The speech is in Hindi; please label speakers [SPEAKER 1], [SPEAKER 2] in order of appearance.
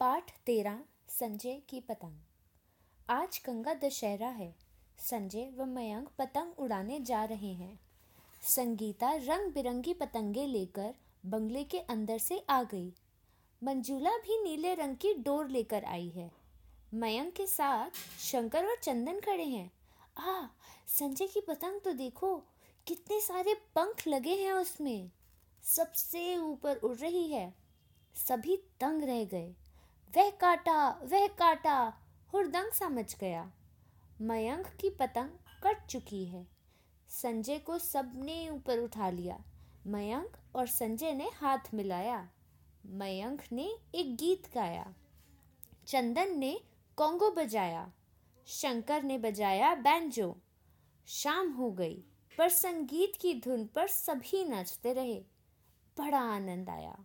[SPEAKER 1] पाठ तेरह संजय की पतंग। आज गंगा दशहरा है। संजय व मयंक पतंग उड़ाने जा रहे हैं। संगीता रंग बिरंगी पतंगे लेकर बंगले के अंदर से आ गई। मंजूला भी नीले रंग की डोर लेकर आई है। मयंक के साथ शंकर और चंदन खड़े हैं। आ, संजय की पतंग तो देखो, कितने सारे पंख लगे हैं उसमें। सबसे ऊपर उड़ रही है। सभी तंग रह गए। वह काटा वह काटा, हुरदंग समझ गया। मयंक की पतंग कट चुकी है। संजय को सबने ऊपर उठा लिया। मयंक और संजय ने हाथ मिलाया। मयंक ने एक गीत गाया। चंदन ने कोंगो बजाया। शंकर ने बजाया बैंजो। शाम हो गई, पर संगीत की धुन पर सभी नाचते रहे। बड़ा आनंद आया।